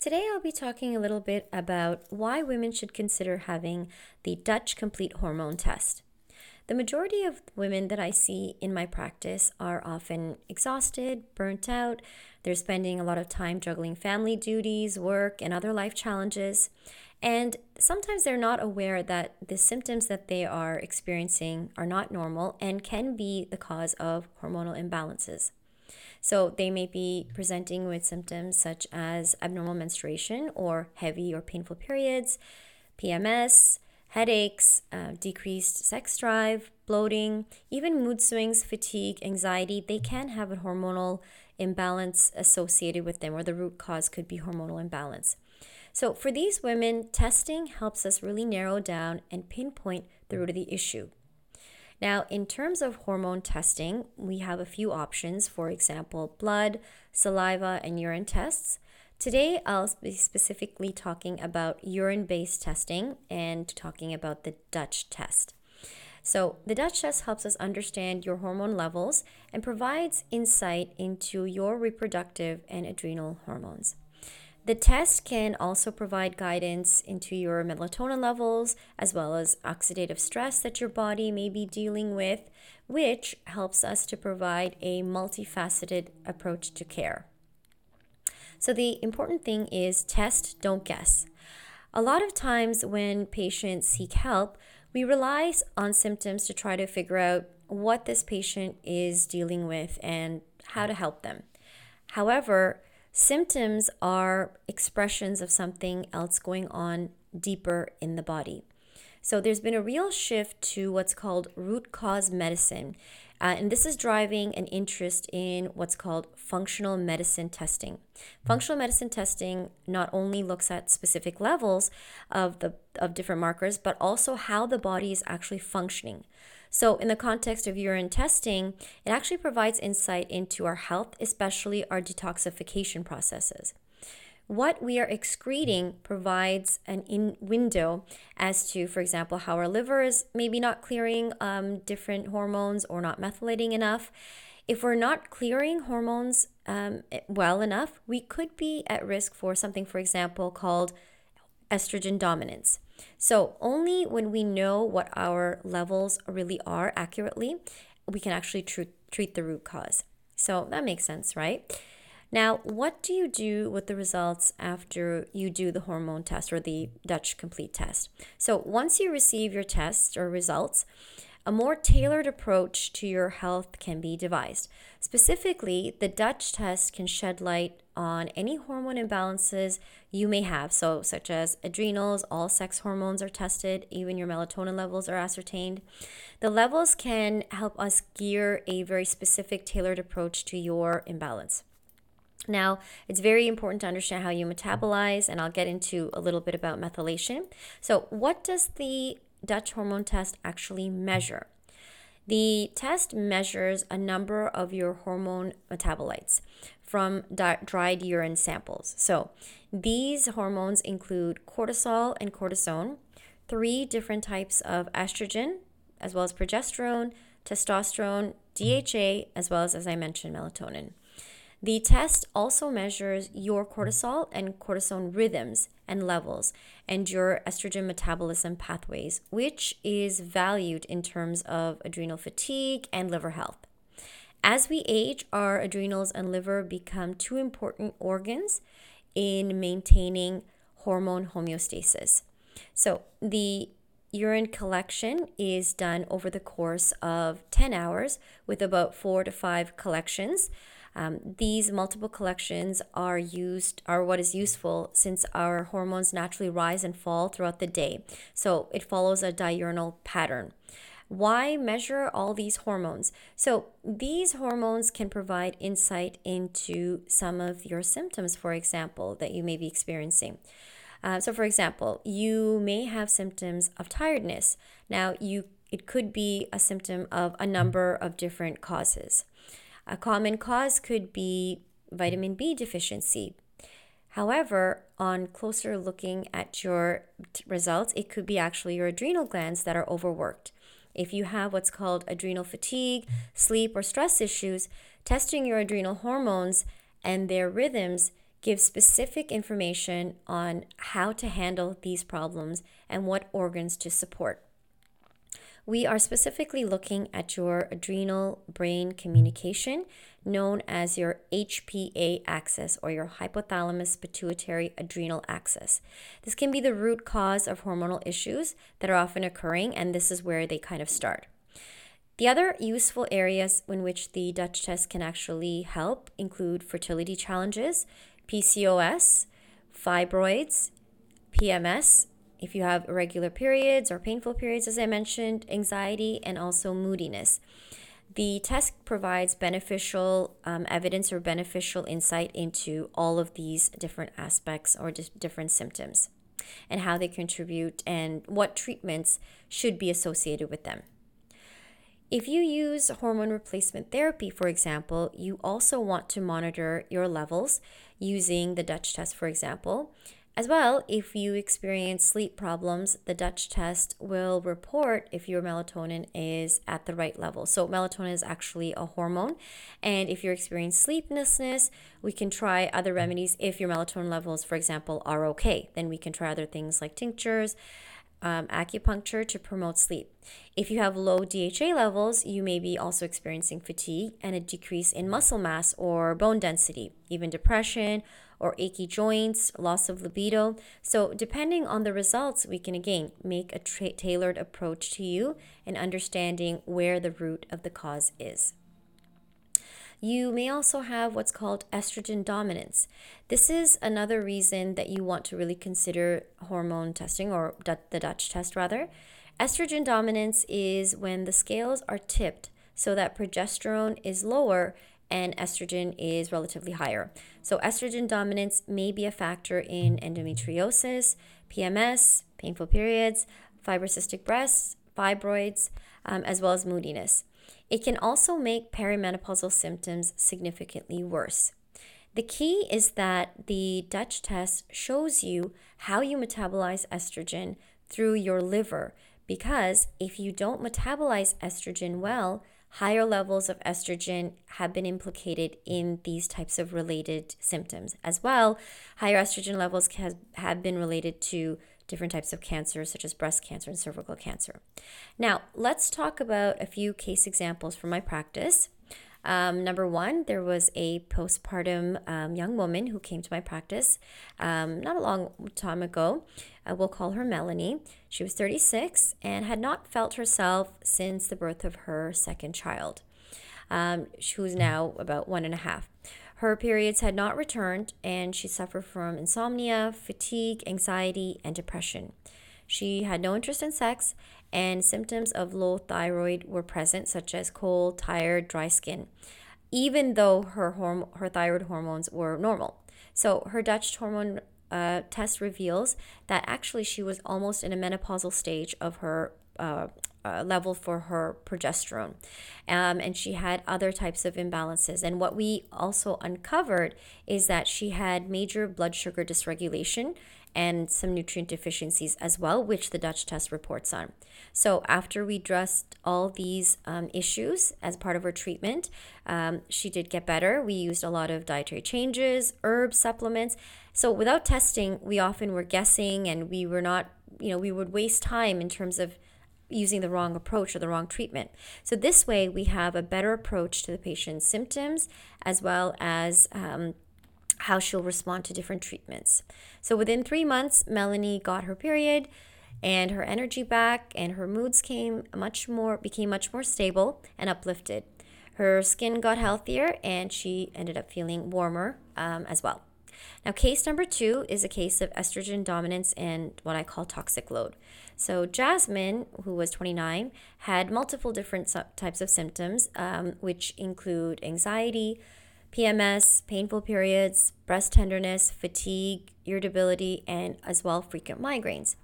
Today I'll be talking a little bit about why women should consider having the Dutch Complete Hormone Test. The majority of women that I see in my practice are often exhausted, burnt out, they're spending a lot of time juggling family duties, work, and other life challenges. And sometimes they're not aware that the symptoms that they are experiencing are not normal and can be the cause of hormonal imbalances. So they may be presenting with symptoms such as abnormal menstruation or heavy or painful periods, PMS, headaches, uh, decreased sex drive, bloating, even mood swings, fatigue, anxiety. They can have a hormonal imbalance associated with them, or the root cause could be hormonal imbalance. So, for these women, testing helps us really narrow down and pinpoint the root of the issue. Now, in terms of hormone testing, we have a few options, for example, blood, saliva, and urine tests. Today, I'll be specifically talking about urine based testing and talking about the Dutch test. So, the Dutch test helps us understand your hormone levels and provides insight into your reproductive and adrenal hormones. The test can also provide guidance into your melatonin levels as well as oxidative stress that your body may be dealing with, which helps us to provide a multifaceted approach to care. So, the important thing is test, don't guess. A lot of times when patients seek help, we rely on symptoms to try to figure out what this patient is dealing with and how to help them. However, Symptoms are expressions of something else going on deeper in the body. So there's been a real shift to what's called root cause medicine. Uh, and this is driving an interest in what's called functional medicine testing. Functional medicine testing not only looks at specific levels of the of different markers, but also how the body is actually functioning. So, in the context of urine testing, it actually provides insight into our health, especially our detoxification processes. What we are excreting provides an in window as to, for example, how our liver is maybe not clearing um, different hormones or not methylating enough. If we're not clearing hormones um, well enough, we could be at risk for something, for example, called estrogen dominance. So, only when we know what our levels really are accurately, we can actually tr- treat the root cause. So, that makes sense, right? Now, what do you do with the results after you do the hormone test or the Dutch complete test? So, once you receive your test or results, a more tailored approach to your health can be devised. Specifically, the Dutch test can shed light on any hormone imbalances you may have, so such as adrenals, all sex hormones are tested, even your melatonin levels are ascertained. The levels can help us gear a very specific tailored approach to your imbalance. Now, it's very important to understand how you metabolize, and I'll get into a little bit about methylation. So, what does the Dutch hormone test actually measure? The test measures a number of your hormone metabolites from di- dried urine samples. So, these hormones include cortisol and cortisone, three different types of estrogen, as well as progesterone, testosterone, DHA, as well as, as I mentioned, melatonin. The test also measures your cortisol and cortisone rhythms and levels and your estrogen metabolism pathways, which is valued in terms of adrenal fatigue and liver health. As we age, our adrenals and liver become two important organs in maintaining hormone homeostasis. So, the urine collection is done over the course of 10 hours with about four to five collections. Um, these multiple collections are used are what is useful since our hormones naturally rise and fall throughout the day. So it follows a diurnal pattern. Why measure all these hormones? So, these hormones can provide insight into some of your symptoms, for example, that you may be experiencing. Uh, so, for example, you may have symptoms of tiredness. Now, you it could be a symptom of a number of different causes. A common cause could be vitamin B deficiency. However, on closer looking at your results, it could be actually your adrenal glands that are overworked. If you have what's called adrenal fatigue, sleep, or stress issues, testing your adrenal hormones and their rhythms gives specific information on how to handle these problems and what organs to support. We are specifically looking at your adrenal brain communication, known as your HPA axis or your hypothalamus pituitary adrenal axis. This can be the root cause of hormonal issues that are often occurring, and this is where they kind of start. The other useful areas in which the Dutch test can actually help include fertility challenges, PCOS, fibroids, PMS, if you have irregular periods or painful periods, as I mentioned, anxiety, and also moodiness. The test provides beneficial um, evidence or beneficial insight into all of these different aspects or different symptoms and how they contribute and what treatments should be associated with them. If you use hormone replacement therapy, for example, you also want to monitor your levels using the Dutch test, for example. As well, if you experience sleep problems, the Dutch test will report if your melatonin is at the right level. So, melatonin is actually a hormone. And if you're experiencing sleeplessness, we can try other remedies. If your melatonin levels, for example, are okay, then we can try other things like tinctures, um, acupuncture to promote sleep. If you have low DHA levels, you may be also experiencing fatigue and a decrease in muscle mass or bone density, even depression or achy joints, loss of libido. So, depending on the results, we can again make a tra- tailored approach to you and understanding where the root of the cause is. You may also have what's called estrogen dominance. This is another reason that you want to really consider hormone testing or the Dutch test, rather. Estrogen dominance is when the scales are tipped so that progesterone is lower and estrogen is relatively higher. So, estrogen dominance may be a factor in endometriosis, PMS, painful periods, fibrocystic breasts, fibroids, um, as well as moodiness. It can also make perimenopausal symptoms significantly worse. The key is that the Dutch test shows you how you metabolize estrogen through your liver because if you don't metabolize estrogen well, higher levels of estrogen have been implicated in these types of related symptoms. As well, higher estrogen levels has, have been related to different types of cancer, such as breast cancer and cervical cancer. Now, let's talk about a few case examples from my practice. Um, number one, there was a postpartum um, young woman who came to my practice um, not a long time ago. Uh, we'll call her Melanie. She was 36 and had not felt herself since the birth of her second child, um, was now about one and a half. Her periods had not returned, and she suffered from insomnia, fatigue, anxiety, and depression. She had no interest in sex, and symptoms of low thyroid were present, such as cold, tired, dry skin, even though her, horm- her thyroid hormones were normal. So, her Dutch hormone uh, test reveals that actually she was almost in a menopausal stage of her uh, uh, level for her progesterone. Um, and she had other types of imbalances. And what we also uncovered is that she had major blood sugar dysregulation and some nutrient deficiencies as well, which the Dutch test reports on. So, after we addressed all these um, issues as part of her treatment, um, she did get better. We used a lot of dietary changes, herbs, supplements. So, without testing, we often were guessing and we were not, you know, we would waste time in terms of using the wrong approach or the wrong treatment. So, this way, we have a better approach to the patient's symptoms as well as um, how she'll respond to different treatments. So, within three months, Melanie got her period and her energy back and her moods came much more became much more stable and uplifted her skin got healthier and she ended up feeling warmer um, as well now case number two is a case of estrogen dominance and what i call toxic load so, Jasmine, who was 29, had multiple different types of symptoms, um, which include anxiety, PMS, painful periods, breast tenderness, fatigue, irritability, and as well frequent migraines.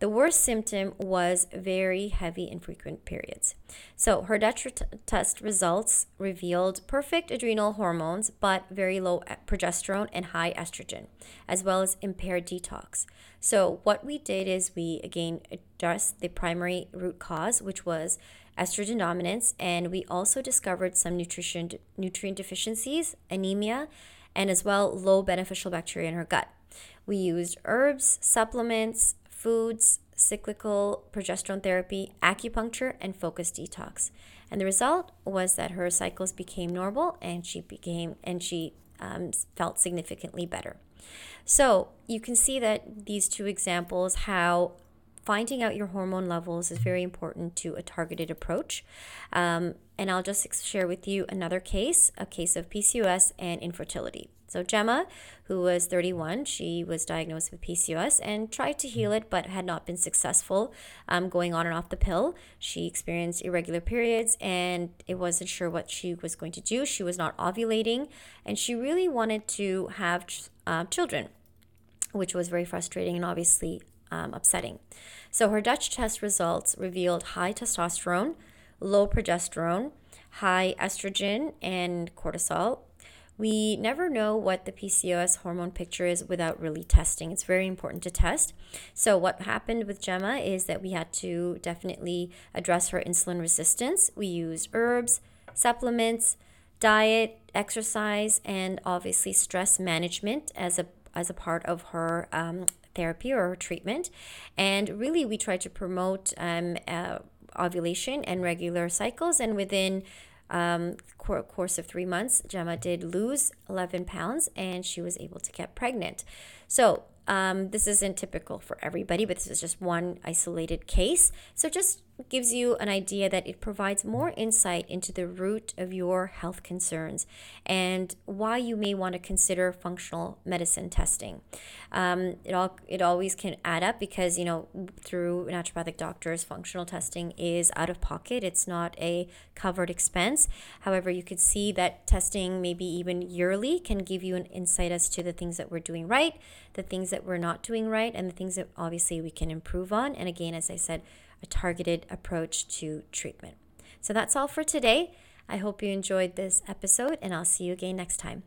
The worst symptom was very heavy and frequent periods. So, her Dutch test results revealed perfect adrenal hormones, but very low eh, progesterone and high estrogen, as well as impaired detox. So, what we did is we again addressed the primary root cause, which was estrogen dominance, and we also discovered some nutrition nutrient deficiencies, anemia, and as well low beneficial bacteria in her gut. We used herbs, supplements, foods, cyclical progesterone therapy, acupuncture, and focused detox. And the result was that her cycles became normal and she became and she um, felt significantly better. So you can see that these two examples how finding out your hormone levels is very important to a targeted approach. Um, and I'll just share with you another case, a case of PCOS and infertility. So, Gemma, who was 31, she was diagnosed with PCOS and tried to heal it, but had not been successful um, going on and off the pill. She experienced irregular periods and it wasn't sure what she was going to do. She was not ovulating and she really wanted to have uh, children, which was very frustrating and obviously um, upsetting. So, her Dutch test results revealed high testosterone, low progesterone, high estrogen, and cortisol we never know what the PCOS hormone picture is without really testing. It's very important to test. So, what happened with Gemma is that we had to definitely address her insulin resistance. We used herbs, supplements, diet, exercise, and obviously stress management as a as a part of her um, therapy or treatment. And really, we try to promote um, uh, ovulation and regular cycles. And within um, course of three months, Gemma did lose 11 pounds and she was able to get pregnant. So, um, this isn't typical for everybody, but this is just one isolated case. So, just gives you an idea that it provides more insight into the root of your health concerns and why you may want to consider functional medicine testing. Um, it all it always can add up because you know through naturopathic doctors, functional testing is out of pocket. It's not a covered expense. However, you could see that testing maybe even yearly can give you an insight as to the things that we're doing right, the things that we're not doing right, and the things that obviously we can improve on. And again, as I said a targeted approach to treatment. So that's all for today. I hope you enjoyed this episode, and I'll see you again next time.